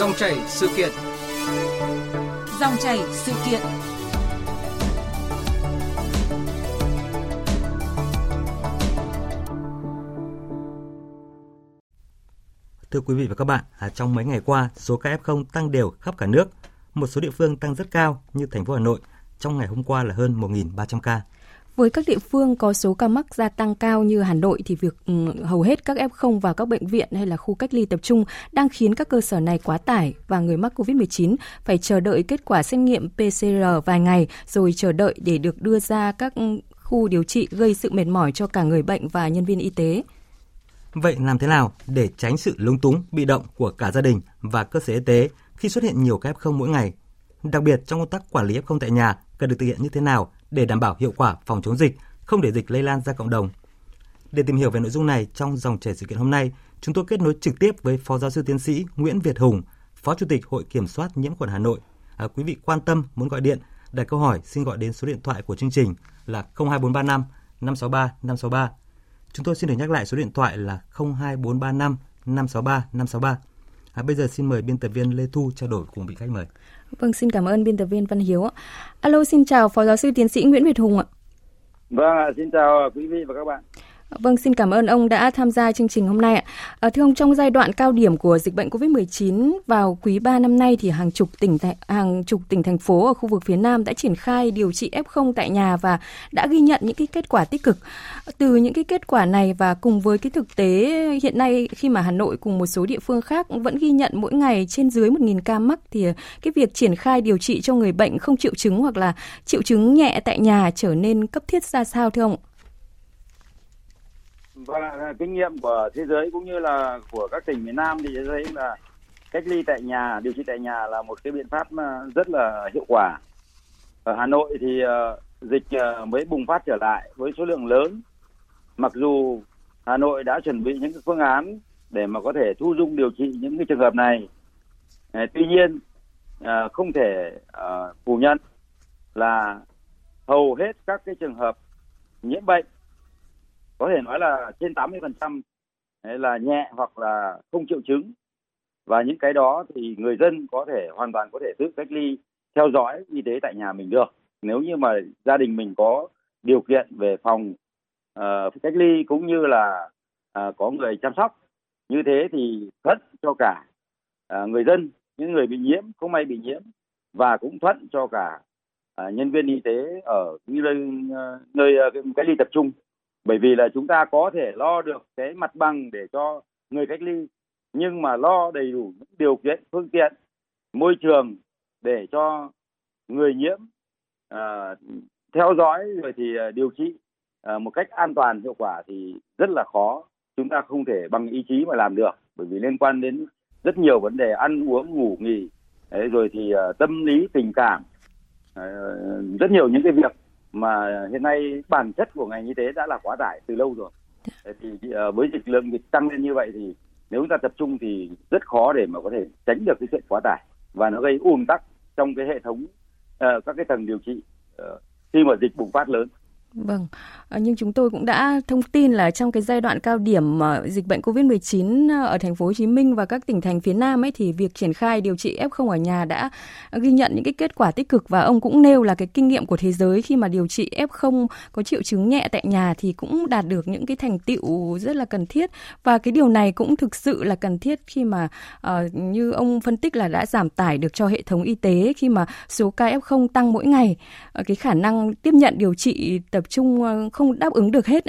Dòng chảy sự kiện. Dòng chảy sự kiện. Thưa quý vị và các bạn, à, trong mấy ngày qua, số ca F0 tăng đều khắp cả nước. Một số địa phương tăng rất cao như thành phố Hà Nội, trong ngày hôm qua là hơn 1.300 ca. Với các địa phương có số ca mắc gia tăng cao như Hà Nội thì việc ừ, hầu hết các F0 vào các bệnh viện hay là khu cách ly tập trung đang khiến các cơ sở này quá tải và người mắc COVID-19 phải chờ đợi kết quả xét nghiệm PCR vài ngày rồi chờ đợi để được đưa ra các ừ, khu điều trị gây sự mệt mỏi cho cả người bệnh và nhân viên y tế. Vậy làm thế nào để tránh sự lúng túng, bị động của cả gia đình và cơ sở y tế khi xuất hiện nhiều ca F0 mỗi ngày? Đặc biệt trong công tác quản lý F0 tại nhà cần được thực hiện như thế nào để đảm bảo hiệu quả phòng chống dịch, không để dịch lây lan ra cộng đồng. Để tìm hiểu về nội dung này trong dòng chảy sự kiện hôm nay, chúng tôi kết nối trực tiếp với Phó Giáo sư Tiến sĩ Nguyễn Việt Hùng, Phó Chủ tịch Hội Kiểm soát Nhiễm khuẩn Hà Nội. À, quý vị quan tâm muốn gọi điện, đặt câu hỏi xin gọi đến số điện thoại của chương trình là 02435 563 563. Chúng tôi xin được nhắc lại số điện thoại là 02435 563 563. À, bây giờ xin mời biên tập viên Lê Thu trao đổi cùng vị khách mời. Vâng, xin cảm ơn biên tập viên Văn Hiếu ạ. Alo, xin chào Phó Giáo sư Tiến sĩ Nguyễn Việt Hùng ạ. Vâng, xin chào quý vị và các bạn. Vâng, xin cảm ơn ông đã tham gia chương trình hôm nay ạ. À, thưa ông, trong giai đoạn cao điểm của dịch bệnh COVID-19 vào quý 3 năm nay thì hàng chục tỉnh hàng chục tỉnh thành phố ở khu vực phía Nam đã triển khai điều trị F0 tại nhà và đã ghi nhận những cái kết quả tích cực. Từ những cái kết quả này và cùng với cái thực tế hiện nay khi mà Hà Nội cùng một số địa phương khác vẫn ghi nhận mỗi ngày trên dưới 1.000 ca mắc thì à, cái việc triển khai điều trị cho người bệnh không triệu chứng hoặc là triệu chứng nhẹ tại nhà trở nên cấp thiết ra sao thưa ông? Vâng và kinh nghiệm của thế giới cũng như là của các tỉnh miền Nam thì thấy là cách ly tại nhà, điều trị tại nhà là một cái biện pháp ờ, rất là hiệu quả. Ở Hà Nội thì ờ, dịch ờ, mới bùng phát trở lại với số lượng lớn. Mặc dù Hà Nội đã chuẩn bị những cái phương án để mà có thể thu dung điều trị những cái trường hợp này. Tuy nhiên không thể phủ nhận là hầu hết các cái trường hợp nhiễm bệnh có thể nói là trên 80% là nhẹ hoặc là không triệu chứng. Và những cái đó thì người dân có thể hoàn toàn có thể tự cách ly theo dõi y tế tại nhà mình được. Nếu như mà gia đình mình có điều kiện về phòng uh, cách ly cũng như là uh, có người chăm sóc như thế thì thuận cho cả uh, người dân những người bị nhiễm không may bị nhiễm và cũng thuận cho cả uh, nhân viên y tế ở nơi nơi uh, cách ly tập trung bởi vì là chúng ta có thể lo được cái mặt bằng để cho người cách ly nhưng mà lo đầy đủ những điều kiện phương tiện môi trường để cho người nhiễm à, theo dõi rồi thì à, điều trị à, một cách an toàn hiệu quả thì rất là khó. Chúng ta không thể bằng ý chí mà làm được bởi vì liên quan đến rất nhiều vấn đề ăn uống ngủ nghỉ. Đấy, rồi thì uh, tâm lý tình cảm. Uh, rất nhiều những cái việc mà hiện nay bản chất của ngành y tế đã là quá tải từ lâu rồi. Thì ờ, với dịch lượng dịch tăng lên như vậy thì nếu chúng ta tập trung thì rất khó để mà có thể tránh được cái chuyện quá tải. Và nó gây ùn tắc trong cái hệ thống uh, các cái tầng điều trị uh, khi mà dịch bùng phát lớn. Vâng, ờ, nhưng chúng tôi cũng đã thông tin là trong cái giai đoạn cao điểm ờ, dịch bệnh COVID-19 ờ, ở thành phố Hồ Chí Minh và các tỉnh thành phía Nam ấy thì việc triển khai điều trị F0 ở nhà đã ghi nhận những cái kết quả tích cực và ông cũng nêu là cái kinh nghiệm của thế giới khi mà điều trị F0 có triệu chứng nhẹ tại nhà thì cũng đạt được những cái thành tựu rất là cần thiết. Và cái điều này cũng thực sự là cần thiết khi mà uh, như ông phân tích là đã giảm tải được cho hệ thống y tế khi mà số ca F0 tăng mỗi ngày, uh, cái khả năng tiếp nhận điều trị tập tập trung ờ, không đáp ứng được hết.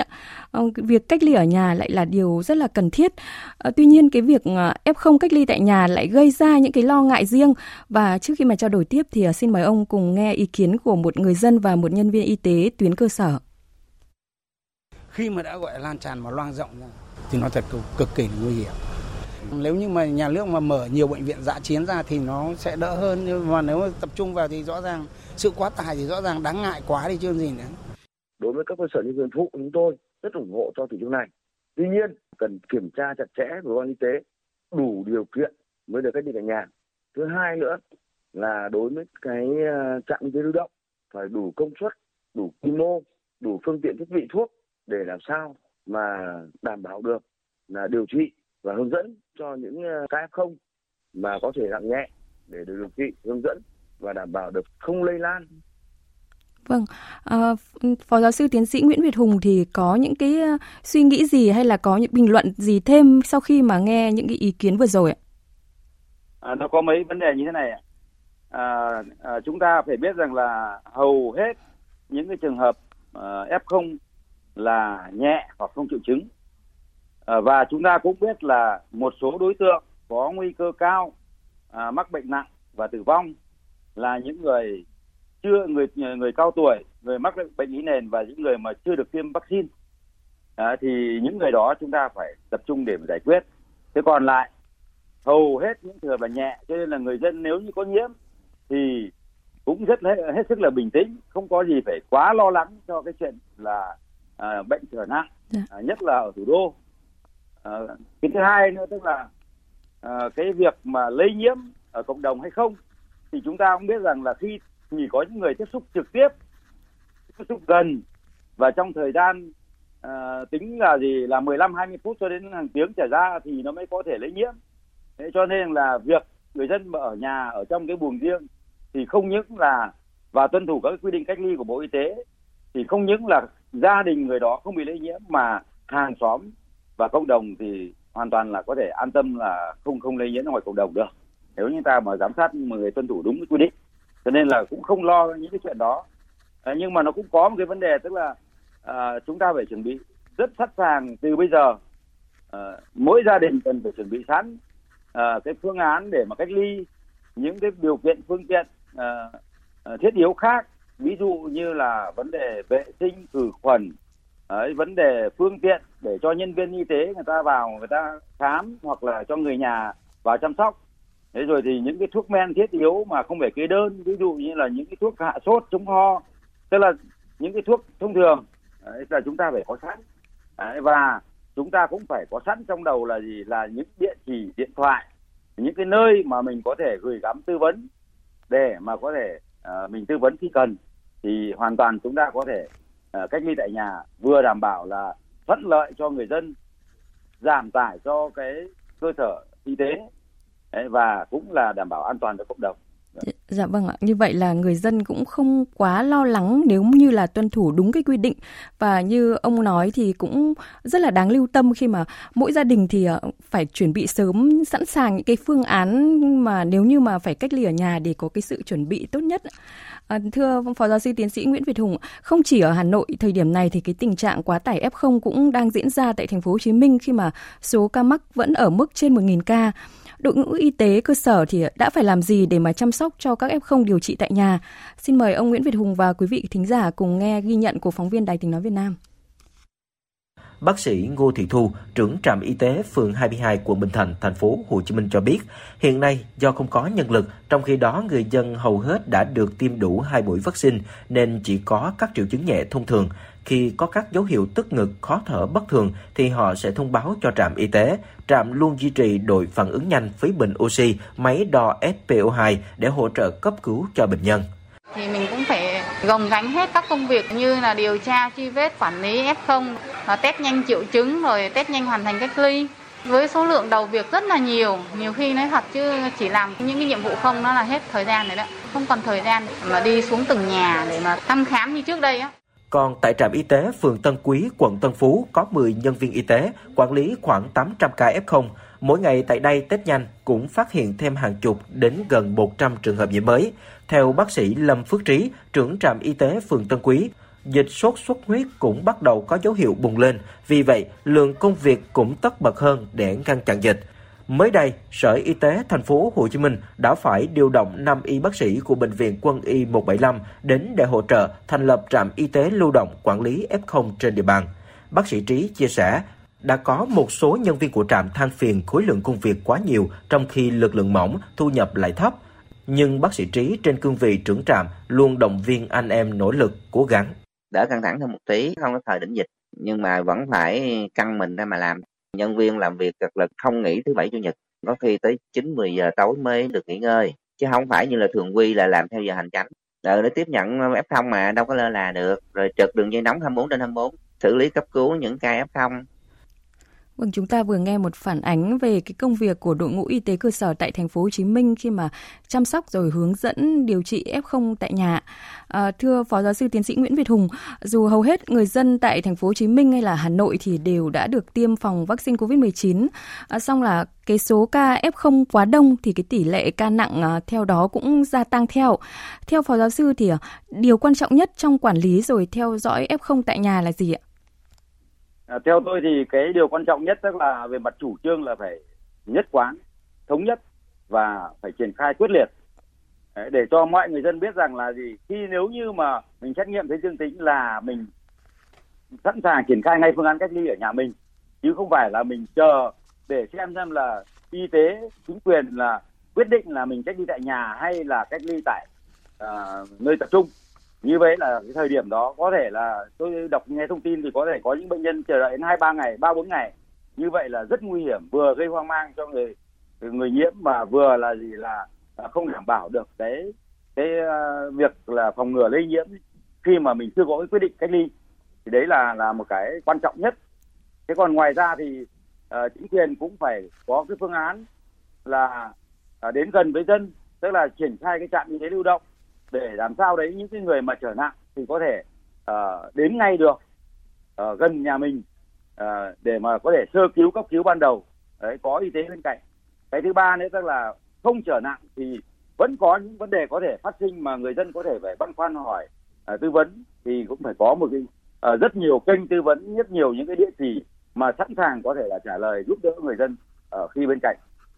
Ờ, việc cách ly ở nhà lại là điều rất là cần thiết. Ờ, tuy nhiên cái việc F0 cách ly tại nhà lại gây ra những cái lo ngại riêng và trước khi mà trao đổi tiếp thì xin mời ông cùng nghe ý kiến của một người dân và một nhân viên y tế tuyến cơ sở. Khi mà đã gọi lan tràn và loang rộng thì nó thật cực, cực kỳ nguy hiểm. Nếu như mà nhà nước mà mở nhiều bệnh viện dã chiến ra thì nó sẽ đỡ hơn nhưng mà nếu mà tập trung vào thì rõ ràng sự quá tải thì rõ ràng đáng ngại quá đi chứ gì nữa đối với các cơ sở như vườn phụ chúng tôi rất ủng hộ cho chủ trương này. Tuy nhiên, cần kiểm tra chặt chẽ của quan y tế, đủ điều kiện mới được cách ly tại nhà. Thứ hai nữa là đối với cái ờ, trạm y tế lưu động phải đủ công suất, đủ quy mô, đủ phương tiện thiết bị thuốc để làm sao mà đảm bảo được là điều trị và hướng dẫn cho những ờ, ca f không mà có thể nặng nhẹ để được điều trị, hướng dẫn và đảm bảo được không lây lan Vâng, à, Phó giáo sư tiến sĩ Nguyễn Việt Hùng thì có những cái ờ, suy nghĩ gì hay là có những bình luận gì thêm sau khi mà nghe những cái ý kiến vừa rồi ạ? À, nó có mấy vấn đề như thế này à, à, chúng ta phải biết rằng là hầu hết những cái trường hợp ờ, à, F0 là nhẹ hoặc không triệu chứng à, và chúng ta cũng biết là một số đối tượng có nguy cơ cao à, mắc bệnh nặng và tử vong là những người chưa người người cao tuổi người mắc bệnh lý nền và những người mà chưa được tiêm vaccine. À, thì những người đó chúng ta phải tập trung để giải quyết. Thế còn lại hầu hết những trường hợp là nhẹ cho nên là người dân nếu như có nhiễm thì cũng rất hết, hết sức là bình tĩnh không có gì phải quá lo lắng cho cái chuyện là à, bệnh trở nặng dạ. à, nhất là ở thủ đô. À, cái thứ hai nữa tức là à, cái việc mà lây nhiễm ở cộng đồng hay không thì chúng ta cũng biết rằng là khi chỉ có những người tiếp xúc trực tiếp tiếp xúc gần và trong thời gian à, tính là gì là 15 20 phút cho đến hàng tiếng trở ra thì nó mới có thể lây nhiễm. Thế cho nên là việc người dân ở nhà ở trong cái buồng riêng thì không những là và tuân thủ các quy định cách ly của Bộ Y tế thì không những là gia đình người đó không bị lây nhiễm mà hàng xóm và cộng đồng thì hoàn toàn là có thể an tâm là không không lây nhiễm ngoài cộng đồng được nếu như ta mà giám sát mà người tuân thủ đúng quy định cho nên là cũng không lo những cái chuyện đó. À, nhưng mà nó cũng có một cái vấn đề tức là à, chúng ta phải chuẩn bị rất sẵn sàng từ bây giờ à, mỗi gia đình cần phải chuẩn bị sẵn à, cái phương án để mà cách ly những cái điều kiện phương tiện à, à thiết yếu khác. Ví dụ như là vấn đề vệ sinh khử khuẩn ấy, vấn đề phương tiện để cho nhân viên y tế người ta vào người ta khám hoặc là cho người nhà vào chăm sóc thế rồi thì những cái thuốc men thiết yếu mà không phải kê đơn ví dụ như là những cái thuốc hạ sốt chống ho tức là những cái thuốc thông thường đấy, là chúng ta phải có sẵn. Đấy, và chúng ta cũng phải có sẵn trong đầu là gì? Là những địa chỉ điện thoại những cái nơi mà mình có thể gửi gắm tư vấn để mà có thể uh, mình tư vấn khi cần thì hoàn toàn chúng ta có thể uh, cách ly tại nhà vừa đảm bảo là thuận lợi cho người dân giảm tải cho cái cơ sở y tế và cũng là đảm bảo an toàn cho cộng đồng. Dạ. dạ, vâng ạ, như vậy là người dân cũng không quá lo lắng nếu như là tuân thủ đúng cái quy định và như ông nói thì cũng rất là đáng lưu tâm khi mà mỗi gia đình thì ờ, phải chuẩn bị sớm sẵn sàng những cái phương án mà nếu như mà phải cách ly ở nhà để có cái sự chuẩn bị tốt nhất. À, thưa Phó Giáo sư Tiến sĩ Nguyễn Việt Hùng, không chỉ ở Hà Nội thời điểm này thì cái tình trạng quá tải F0 cũng đang diễn ra tại thành phố Hồ Chí Minh khi mà số ca mắc vẫn ở mức trên 1.000 ca đội ngũ y tế cơ sở thì đã phải làm gì để mà chăm sóc cho các F0 điều trị tại nhà? Xin mời ông Nguyễn Việt Hùng và quý vị thính giả cùng nghe ghi nhận của phóng viên Đài Tiếng Nói Việt Nam. Bác sĩ Ngô Thị Thu, trưởng trạm y tế phường 22 quận Bình Thạnh, thành phố Hồ Chí Minh cho biết, hiện nay do không có nhân lực, trong khi đó người dân hầu hết đã được tiêm đủ hai mũi vaccine nên chỉ có các triệu chứng nhẹ thông thường. Khi có các dấu hiệu tức ngực, khó thở bất thường thì họ sẽ thông báo cho trạm y tế. Trạm luôn duy trì đội phản ứng nhanh với bình oxy, máy đo SPO2 để hỗ trợ cấp cứu cho bệnh nhân. Thì mình cũng phải gồng gánh hết các công việc như là điều tra, truy vết, quản lý F0, và test nhanh triệu chứng rồi test nhanh hoàn thành cách ly với số lượng đầu việc rất là nhiều nhiều khi nói thật chứ chỉ làm những cái nhiệm vụ không nó là hết thời gian rồi đó không còn thời gian mà đi xuống từng nhà để mà thăm khám như trước đây á còn tại trạm y tế phường Tân Quý, quận Tân Phú có 10 nhân viên y tế, quản lý khoảng 800 ca F0. Mỗi ngày tại đây test nhanh cũng phát hiện thêm hàng chục đến gần 100 trường hợp nhiễm mới. Theo bác sĩ Lâm Phước Trí, trưởng trạm y tế phường Tân Quý, dịch sốt xuất huyết cũng bắt đầu có dấu hiệu bùng lên. Vì vậy, lượng công việc cũng tất bật hơn để ngăn chặn dịch. Mới đây, Sở Y tế thành phố Hồ Chí Minh đã phải điều động 5 y bác sĩ của bệnh viện Quân y 175 đến để hỗ trợ thành lập trạm y tế lưu động quản lý F0 trên địa bàn. Bác sĩ Trí chia sẻ, đã có một số nhân viên của trạm than phiền khối lượng công việc quá nhiều trong khi lực lượng mỏng, thu nhập lại thấp. Nhưng bác sĩ Trí trên cương vị trưởng trạm luôn động viên anh em nỗ lực, cố gắng. Đỡ căng thẳng hơn một tí, không có thời đỉnh dịch, nhưng mà vẫn phải căng mình ra mà làm nhân viên làm việc cực lực không nghỉ thứ bảy chủ nhật, có khi tới chín, mười giờ tối mới được nghỉ ngơi. Chứ không phải như là thường quy là làm theo giờ hành chánh. Rồi để tiếp nhận f0 mà đâu có lơ là được. Rồi trực đường dây nóng 24 trên 24 xử lý cấp cứu những ca f0 Vâng, chúng ta vừa nghe một phản ánh về cái công việc của đội ngũ y tế cơ sở tại thành phố Hồ Chí Minh khi mà chăm sóc rồi hướng dẫn điều trị F0 tại nhà. À, thưa Phó Giáo sư Tiến sĩ Nguyễn Việt Hùng, dù hầu hết người dân tại thành phố Hồ Chí Minh hay là Hà Nội thì đều đã được tiêm phòng vaccine COVID-19, à, song là cái số ca F0 quá đông thì cái tỷ lệ ca nặng à, theo đó cũng gia tăng theo. Theo Phó Giáo sư thì à, điều quan trọng nhất trong quản lý rồi theo dõi F0 tại nhà là gì ạ? À, theo tôi thì cái điều quan trọng nhất tức là về mặt chủ trương là phải nhất quán, thống nhất và phải triển khai quyết liệt. Đấy, để cho mọi người dân biết rằng là gì? Khi nếu như mà mình xét nghiệm thấy dương tính là mình sẵn sàng triển khai ngay phương án cách ly ở nhà mình chứ không phải là mình chờ để xem xem là y tế chính quyền là quyết định là mình cách ly tại nhà hay là cách ly tại uh, nơi tập trung như vậy là cái thời điểm đó có thể là tôi đọc nghe thông tin thì có thể có những bệnh nhân chờ đợi đến hai ba ngày ba bốn ngày. Như vậy là rất nguy hiểm vừa gây hoang mang cho người người nhiễm mà vừa là gì là không đảm bảo được cái cái ờ, việc là phòng ngừa lây nhiễm khi mà mình chưa có cái quyết định cách ly thì đấy là là một cái quan trọng nhất. Thế còn ngoài ra thì uh, chính quyền cũng phải có cái phương án là uh, đến gần với dân tức là triển khai cái trạm y tế lưu động để làm sao đấy những cái người mà trở nặng thì có thể uh, đến ngay được uh, gần nhà mình uh, để mà có thể sơ cứu cấp cứu ban đầu. Đấy có y tế bên cạnh. Cái thứ ba nữa tức là không trở nặng thì vẫn có những vấn đề có thể phát sinh mà người dân có thể phải băn khoăn hỏi uh, tư vấn thì cũng phải có một cái uh, rất nhiều kênh tư vấn rất nhiều những cái địa chỉ mà sẵn sàng có thể là trả lời giúp đỡ người dân ở khi bên cạnh.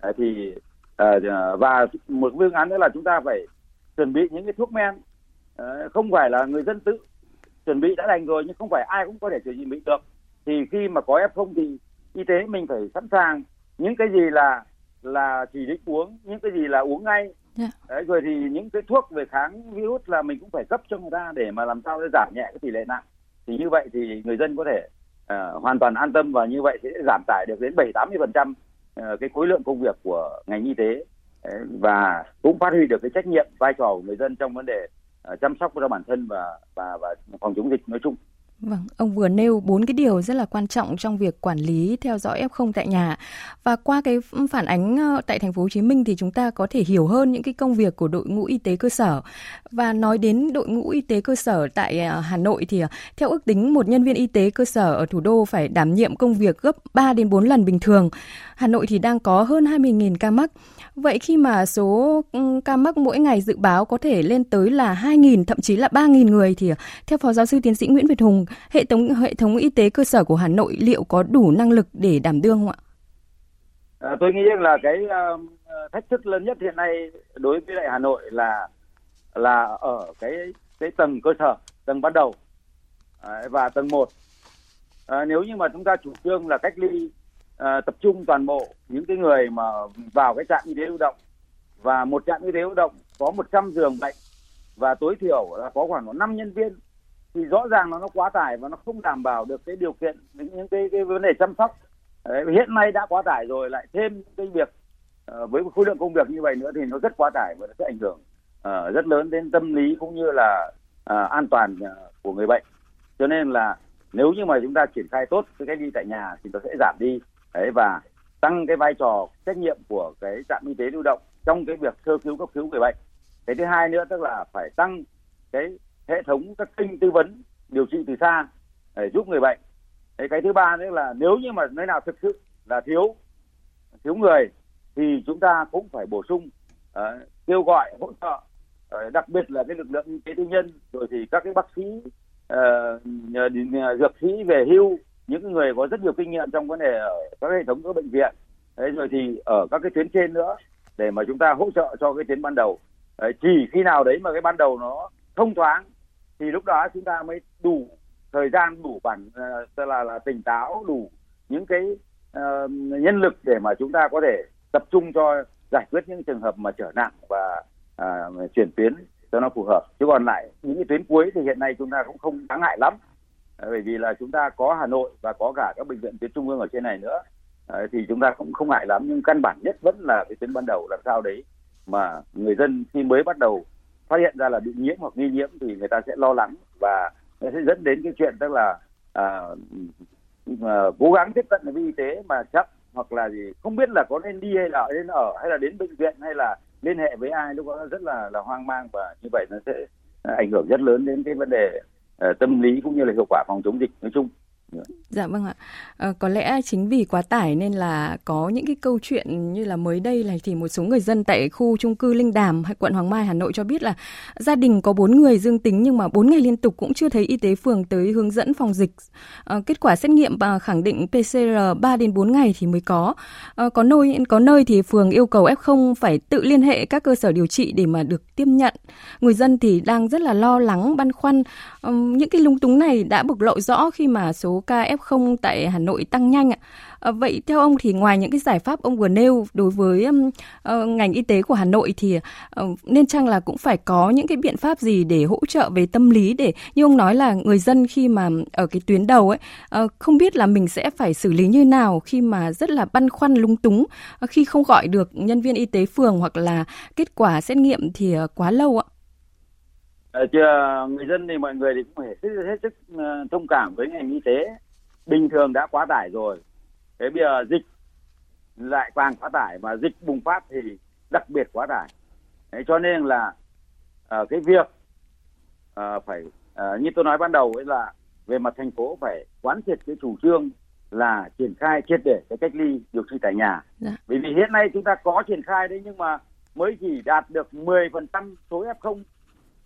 Uh, thì uh, và một phương án nữa là chúng ta phải chuẩn bị những cái thuốc men uh, không phải là người dân tự chuẩn bị đã đành rồi nhưng không phải ai cũng có thể chuẩn bị được thì khi mà có f0 thì y tế mình phải sẵn sàng những cái gì là là chỉ định uống những cái gì là uống ngay yeah. Dạ. Đấy, rồi thì những cái thuốc về kháng virus là mình cũng phải cấp cho người ta để mà làm sao để giảm nhẹ cái tỷ lệ nặng thì như vậy thì người dân có thể uh, hoàn toàn an tâm và như vậy sẽ giảm tải được đến bảy tám mươi phần trăm ờ, cái khối lượng công việc của ngành y tế và cũng phát huy được cái trách nhiệm vai trò của người dân trong vấn đề à, chăm sóc cho bản thân và và và phòng chống dịch nói chung. Vâng, ông vừa nêu bốn cái điều rất là quan trọng trong việc quản lý theo dõi F0 tại nhà. Và qua cái phản ánh ờ, tại thành phố Hồ Chí Minh thì chúng ta có thể hiểu hơn những cái công việc của đội ngũ y tế cơ sở. Và nói đến đội ngũ y tế cơ sở tại à, Hà Nội thì à, theo ước tính một nhân viên y tế cơ sở ở thủ đô phải đảm nhiệm công việc gấp 3 đến 4 lần bình thường. Hà Nội thì đang có hơn 20.000 ca mắc. Vậy khi mà số ca mắc mỗi ngày dự báo có thể lên tới là 2.000 thậm chí là 3.000 người thì à, theo Phó Giáo sư Tiến sĩ Nguyễn Việt Hùng, hệ thống hệ thống y tế cơ sở của Hà Nội liệu có đủ năng lực để đảm đương không ạ? À, tôi nghĩ là cái uh, thách thức lớn nhất hiện nay đối với lại Hà Nội là là ở cái cái tầng cơ sở, tầng ban đầu. À, và tầng 1. À, ờ, nếu như mà chúng ta chủ trương là cách ly à, tập trung toàn bộ những cái người mà vào cái trạm y tế lưu động và một trạm y tế lưu động có 100 giường bệnh và tối thiểu là có khoảng 5 nhân viên thì rõ ràng là nó quá tải và nó không đảm bảo được cái điều kiện những, những cái cái vấn đề chăm sóc. Đấy, hiện nay đã quá tải rồi lại thêm cái việc uh, với khối lượng công việc như vậy nữa thì nó rất quá tải và nó sẽ ảnh hưởng uh, rất lớn đến tâm lý cũng như là uh, an toàn ờ, của người bệnh. Cho nên là nếu như mà chúng ta triển khai tốt cái cách ly tại nhà thì nó sẽ giảm đi. Đấy và tăng cái vai trò trách nhiệm của cái trạm y tế lưu động trong cái việc sơ cứu cấp cứu người bệnh. Cái thứ hai nữa tức là phải tăng cái hệ thống các kênh tư vấn điều trị từ xa để giúp người bệnh. Cái cái thứ ba nữa là nếu như mà nơi nào thực sự là thiếu thiếu người thì chúng ta cũng phải bổ sung uh, kêu gọi hỗ trợ Ờ, đặc biệt là cái lực lượng y tế tư nhân rồi thì các cái bác sĩ uh, dược sĩ về hưu những người có rất nhiều kinh nghiệm trong vấn đề ở các hệ thống các bệnh viện. Đấy rồi thì ở các cái tuyến trên nữa để mà chúng ta hỗ trợ cho cái tuyến ban đầu. Đấy, chỉ khi nào đấy mà cái ban đầu nó thông thoáng thì lúc đó chúng ta mới đủ thời gian đủ bản uh, là là tỉnh táo đủ những cái uh, nhân lực để mà chúng ta có thể tập trung cho giải quyết những trường hợp mà trở nặng và à, chuyển tuyến cho nó phù hợp. Chứ còn lại những cái tuyến cuối thì hiện nay chúng ta cũng không đáng ngại lắm. À, bởi vì là chúng ta có Hà Nội và có cả các bệnh viện tuyến trung ương ở trên này nữa. À, thì chúng ta cũng không ngại lắm nhưng căn bản nhất vẫn là cái tuyến ban đầu làm sao đấy mà người dân khi mới bắt đầu phát hiện ra là bị nhiễm hoặc nghi nhiễm thì người ta sẽ lo lắng và nó sẽ dẫn đến cái chuyện tức là à, à, cố gắng tiếp cận với y tế mà chậm hoặc là gì. Không biết là có nên đi hay là đến ở hay là đến bệnh viện hay là liên hệ với ai lúc đó rất là là hoang mang và như vậy nó sẽ ảnh hưởng rất lớn đến cái vấn đề uh, tâm lý cũng như là hiệu quả phòng chống dịch nói chung. Dạ vâng ạ. À, có lẽ chính vì quá tải nên là có những cái câu chuyện như là mới đây này thì một số người dân tại khu chung cư Linh Đàm hay quận Hoàng Mai Hà Nội cho biết là gia đình có bốn người dương tính nhưng mà bốn ngày liên tục cũng chưa thấy y tế phường tới hướng dẫn phòng dịch. À, kết quả xét nghiệm và khẳng định PCR 3 đến 4 ngày thì mới có. À, có nơi có nơi thì phường yêu cầu F0 phải tự liên hệ các cơ sở điều trị để mà được tiếp nhận. Người dân thì đang rất là lo lắng băn khoăn. À, những cái lung túng này đã bộc lộ rõ khi mà số ca F0 tại Hà Nội tăng nhanh ạ. À, vậy theo ông thì ngoài những cái giải pháp ông vừa nêu đối với um, uh, ngành y tế của Hà Nội thì uh, nên chăng là cũng phải có những cái biện pháp gì để hỗ trợ về tâm lý để như ông nói là người dân khi mà ở cái tuyến đầu ấy uh, không biết là mình sẽ phải xử lý như nào khi mà rất là băn khoăn lung túng uh, khi không gọi được nhân viên y tế phường hoặc là kết quả xét nghiệm thì uh, quá lâu ạ. Ờ, người dân thì mọi người thì cũng phải hết, hết sức thông cảm với ngành y tế. Bình thường đã quá tải rồi. Thế bây giờ dịch lại càng quá tải và dịch bùng phát thì đặc biệt quá tải. Thế cho nên là uh, cái việc uh, phải uh, như tôi nói ban đầu ấy là về mặt thành phố phải quán triệt cái chủ trương là triển khai triệt để cái cách ly điều trị tại nhà. Dạ. vì vì hiện nay chúng ta có triển khai đấy nhưng mà mới chỉ đạt được 10% số F0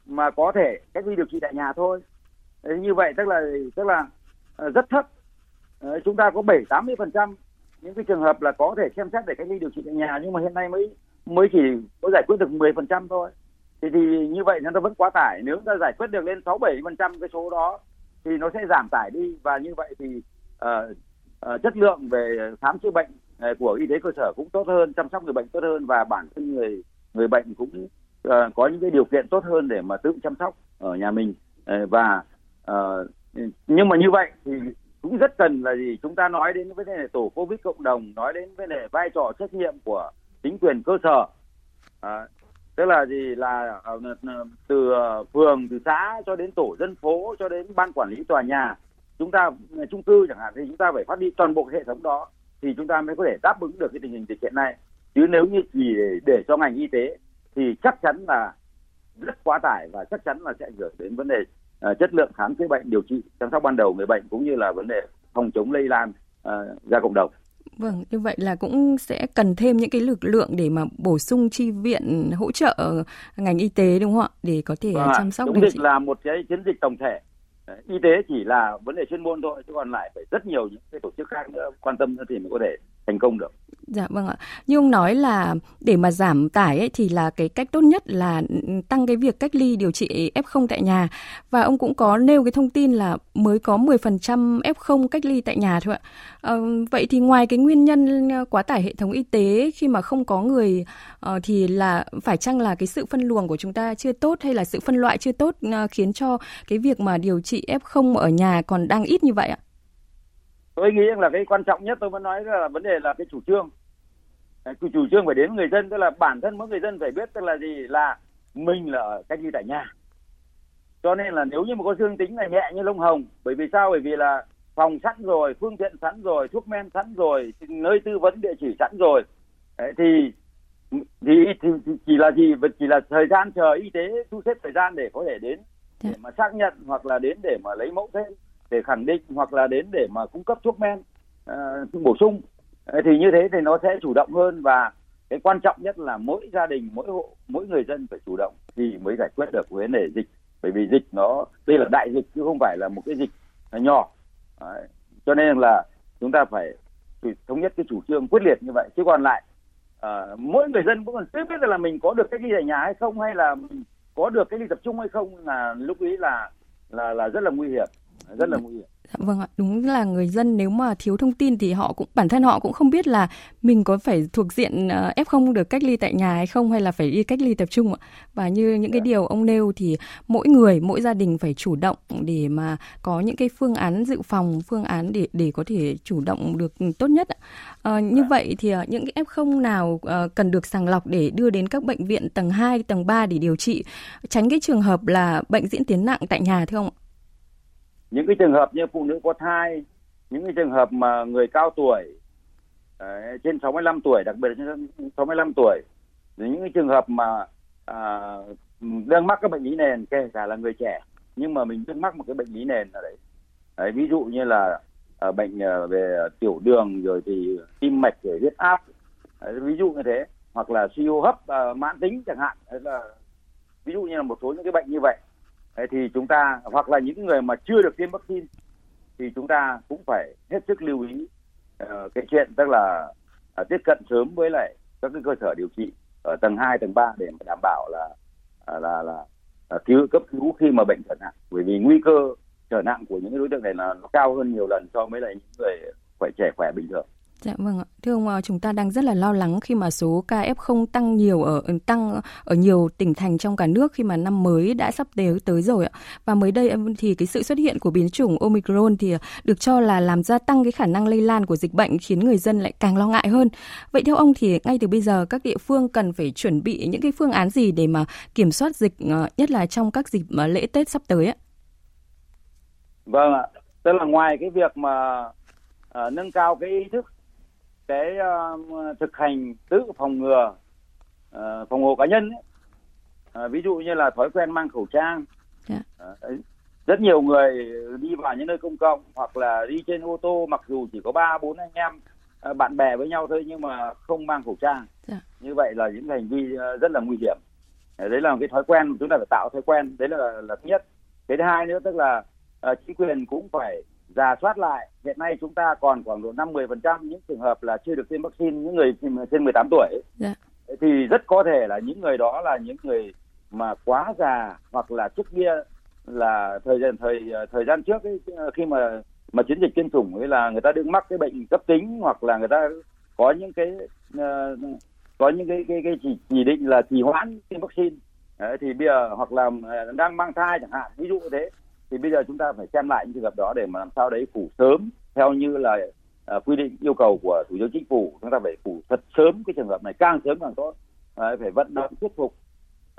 mà có thể cách ly điều trị tại nhà thôi. Đấy, như vậy tức là tức là ờ, rất thấp. Đấy, chúng ta có 7 80 phần trăm những cái trường hợp là có thể xem xét để cách ly điều trị tại nhà nhưng mà hiện nay mới mới chỉ có giải quyết được 10 phần trăm thôi. Thì thì như vậy nó vẫn quá tải. Nếu ta giải quyết được lên 6 7 phần trăm cái số đó thì nó sẽ giảm tải đi. Và như vậy thì uh, uh, chất lượng về khám chữa bệnh uh, của y tế cơ sở cũng tốt hơn chăm sóc người bệnh tốt hơn và bản thân người người bệnh cũng uh, có những cái điều kiện tốt hơn để mà tự chăm sóc ở nhà mình. Uh, và uh, nhưng mà như vậy thì cũng rất cần là gì? Chúng ta nói đến vấn đề tổ covid cộng đồng nói đến vấn đề vai trò trách nhiệm của chính quyền cơ sở. À, tức là gì? Là từ phường từ xã cho đến tổ dân phố cho đến ban quản lý tòa nhà. Chúng ta chung cư chẳng hạn thì chúng ta phải phát đi toàn bộ hệ thống đó thì chúng ta mới có thể đáp ứng được cái tình hình dịch hiện nay. Chứ nếu như chỉ để, để cho ngành y tế thì chắc chắn là rất quá tải và chắc chắn là sẽ ảnh hưởng đến vấn đề uh, chất lượng khám chữa bệnh điều trị chăm sóc ban đầu người bệnh cũng như là vấn đề phòng chống lây lan uh, ra cộng đồng. Vâng, như vậy là cũng sẽ cần thêm những cái lực lượng để mà bổ sung chi viện hỗ trợ ngành y tế đúng không ạ? Để có thể vâng chăm sóc điều dịch là một cái chiến dịch tổng thể. Y tế chỉ là vấn đề chuyên môn thôi, chứ còn lại phải rất nhiều những cái tổ chức khác nữa quan tâm thì mới có thể thành công được. Dạ vâng ạ. Như ông nói là để mà giảm tải ấy, thì là cái cách tốt nhất là ừ, tăng cái việc cách ly điều trị F0 tại nhà và ông cũng có nêu cái thông tin là mới có 10% F0 cách ly tại nhà thôi ạ. À, vậy thì ngoài cái nguyên nhân ừ, quá tải hệ thống y tế khi mà không có người à, thì là phải chăng là cái sự phân luồng của chúng ta chưa tốt hay là sự phân loại chưa tốt à, khiến cho cái việc mà điều trị F0 ở nhà còn đang ít như vậy ạ? Tôi nghĩ là cái quan trọng nhất tôi vẫn nói là vấn đề là cái chủ trương. Cái chủ trương phải đến người dân tức là bản thân mỗi người dân phải biết tức là gì? Là mình là ở cách ly tại nhà. Cho nên là nếu như mà có dương tính là nhẹ như lông hồng bởi vì sao? Bởi vì là phòng sẵn rồi phương tiện sẵn rồi thuốc men sẵn rồi nơi tư vấn địa chỉ sẵn rồi. Đấy, thì thì, thì, thì chỉ là gì? Chỉ là thời gian chờ y tế thu xếp thời gian để có thể đến để mà xác nhận hoặc là đến để mà lấy mẫu thêm để khẳng định hoặc là đến để mà cung cấp thuốc men uh, bổ sung. Ờ, thì như thế thì nó sẽ chủ động hơn và cái quan trọng nhất là mỗi gia đình mỗi hộ mỗi người dân phải chủ động thì mới giải quyết được vấn đề dịch. Bởi vì dịch nó đây là đại dịch chứ không phải là một cái dịch nhỏ. Đấy. cho nên là chúng ta phải thống nhất cái chủ trương quyết liệt như vậy. Chứ còn lại uh, mỗi người dân cũng còn chưa biết là mình có được cách ly tại nhà hay không hay là mình có được cách ly tập trung hay không là lúc ấy là là là rất là nguy hiểm rất là nguy hiểm Dạ vâng ạ, đúng là người dân nếu mà thiếu thông tin thì họ cũng bản thân họ cũng không biết là mình có phải thuộc diện ờ, F0 được cách ly tại nhà hay không hay là phải đi cách ly tập trung ạ. Và như những cái dạ. điều ông nêu thì mỗi người, mỗi gia đình phải chủ động để mà có những cái phương án dự phòng, phương án để để có thể chủ động được tốt nhất. À, như dạ. vậy thì ờ, những cái F0 nào cần được sàng lọc để đưa đến các bệnh viện tầng 2, tầng 3 để điều trị, tránh cái trường hợp là bệnh diễn tiến nặng tại nhà thưa ông ạ? Những cái trường hợp như phụ nữ có thai những cái trường hợp mà người cao tuổi đấy, trên 65 tuổi đặc biệt là trên 65 tuổi những cái trường hợp mà à, đang mắc các bệnh lý nền kể cả là người trẻ nhưng mà mình đang mắc một cái bệnh lý nền ở đấy, đấy ví dụ như là à, bệnh à, về tiểu đường rồi thì tim mạch rồi huyết áp đấy, ví dụ như thế. Hoặc là suy hô hấp à, mãn tính chẳng hạn đấy là ví dụ như là một số những cái bệnh như vậy thì chúng ta hoặc là những người mà chưa được tiêm vaccine thì chúng ta cũng phải hết sức lưu ý uh, cái chuyện tức là uh, tiếp cận sớm với lại các cái cơ sở điều trị ở tầng 2, tầng 3 để đảm bảo là ờ, là là, là, là cứu cấp cứu khi mà bệnh trở nặng. Bởi vì nguy cơ trở nặng của những đối tượng này là nó cao hơn nhiều lần so với lại những người khỏe trẻ khỏe bình thường. Dạ vâng ạ. Thưa ông, à, chúng ta đang rất là lo lắng khi mà số ca F0 tăng nhiều ở ừ, tăng ở nhiều tỉnh thành trong cả nước khi mà năm mới đã sắp tới tới rồi ạ. Và mới đây thì cái sự xuất hiện của biến chủng Omicron thì à, được cho là làm gia tăng cái khả năng lây lan của dịch bệnh khiến người dân lại càng lo ngại hơn. Vậy theo ông thì ngay từ bây giờ các địa phương cần phải chuẩn bị những cái phương án gì để mà kiểm soát dịch ờ, nhất là trong các dịp ờ, lễ Tết sắp tới ạ? Vâng ạ. Tức là ngoài cái việc mà uh, nâng cao cái ý thức cái uh, thực hành tự phòng ngừa uh, phòng hộ cá nhân ấy. Uh, ví dụ như là thói quen mang khẩu trang yeah. uh, rất nhiều người đi vào những nơi công cộng hoặc là đi trên ô tô mặc dù chỉ có ba bốn anh em uh, bạn bè với nhau thôi nhưng mà không mang khẩu trang yeah. như vậy là những hành vi uh, rất là nguy hiểm uh, đấy là một cái thói quen chúng ta phải tạo thói quen đấy là là thứ nhất cái thứ hai nữa tức là uh, chính quyền cũng phải giả soát lại hiện nay chúng ta còn khoảng độ năm mười phần trăm những trường hợp là chưa được tiêm vaccine những người trên 18 tuổi. Dạ. thì rất có thể là những người đó là những người mà quá già hoặc là trước kia là thời gian thời thời gian trước ấy, khi mà mà chiến dịch tiêm chủng ấy là người ta đừng mắc cái bệnh cấp tính hoặc là người ta có những cái uh, có những cái cái cái chỉ, chỉ định là trì hoãn tiêm vaccine. Đấy, thì bây giờ hoặc là đang mang thai chẳng hạn ví dụ như thế thì bây giờ chúng ta phải xem lại những trường hợp đó để mà làm sao đấy phủ sớm theo như là uh, quy định yêu cầu của thủ tướng chính phủ. Chúng ta phải phủ thật sớm cái trường hợp này càng sớm càng tốt. Uh, phải vận động thuyết phục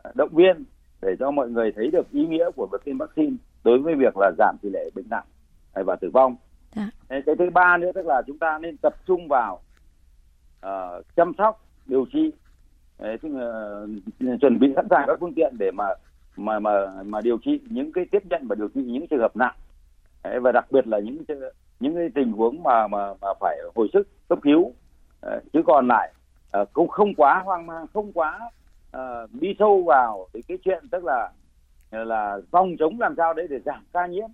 uh, động viên để cho mọi người thấy được ý nghĩa của việc tiêm vaccine đối với việc là giảm tỷ lệ bệnh nặng uh, và tử vong. À. cái thứ ba nữa tức là chúng ta nên tập trung vào uh, chăm sóc điều trị Đấy, là, chuẩn bị sẵn sàng các phương tiện để mà mà mà mà điều trị những cái tiếp nhận và điều trị những trường hợp nặng. Đấy, và đặc biệt là những những cái tình huống mà mà mà phải hồi sức cấp cứu. Đấy, chứ còn lại ờ, cũng không quá hoang mang không quá uh, đi sâu vào thì cái chuyện tức là ờ, là phòng chống làm sao đấy để giảm ca nhiễm.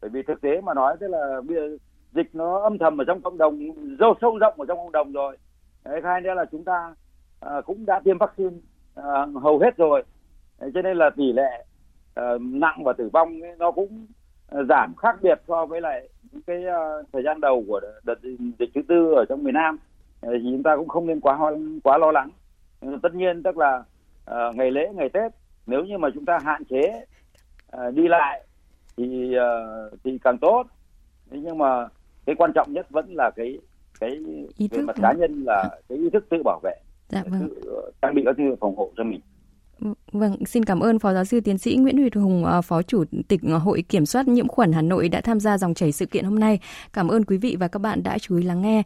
Bởi vì thực tế mà nói tức là bây giờ dịch nó âm thầm ở trong cộng đồng dâu sâu rộng ở trong cộng đồng rồi. Đấy, hai nữa là chúng ta uh, cũng đã tiêm vaccine uh, hầu hết rồi cho nên là tỷ lệ uh, nặng và tử vong ấy, nó cũng uh, giảm khác biệt so với lại những cái uh, thời gian đầu của đợt dịch thứ tư ở trong miền Nam. Thì chúng ta cũng không nên quá quá lo lắng. Tất nhiên tức là uh, ngày lễ ngày Tết nếu như mà chúng ta hạn chế uh, đi lại thì uh, thì càng tốt. Nhưng mà cái quan trọng nhất vẫn là cái cái ý về mặt cá nhân là cái ý thức tự bảo vệ. Dạ, vâng. tự trang bị các thứ phòng hộ cho mình Vâng, xin cảm ơn Phó Giáo sư Tiến sĩ Nguyễn Huy Hùng, à, Phó Chủ tịch à, Hội Kiểm soát Nhiễm khuẩn Hà Nội đã tham gia dòng chảy sự kiện hôm nay. Cảm ơn quý vị và các bạn đã chú ý lắng nghe.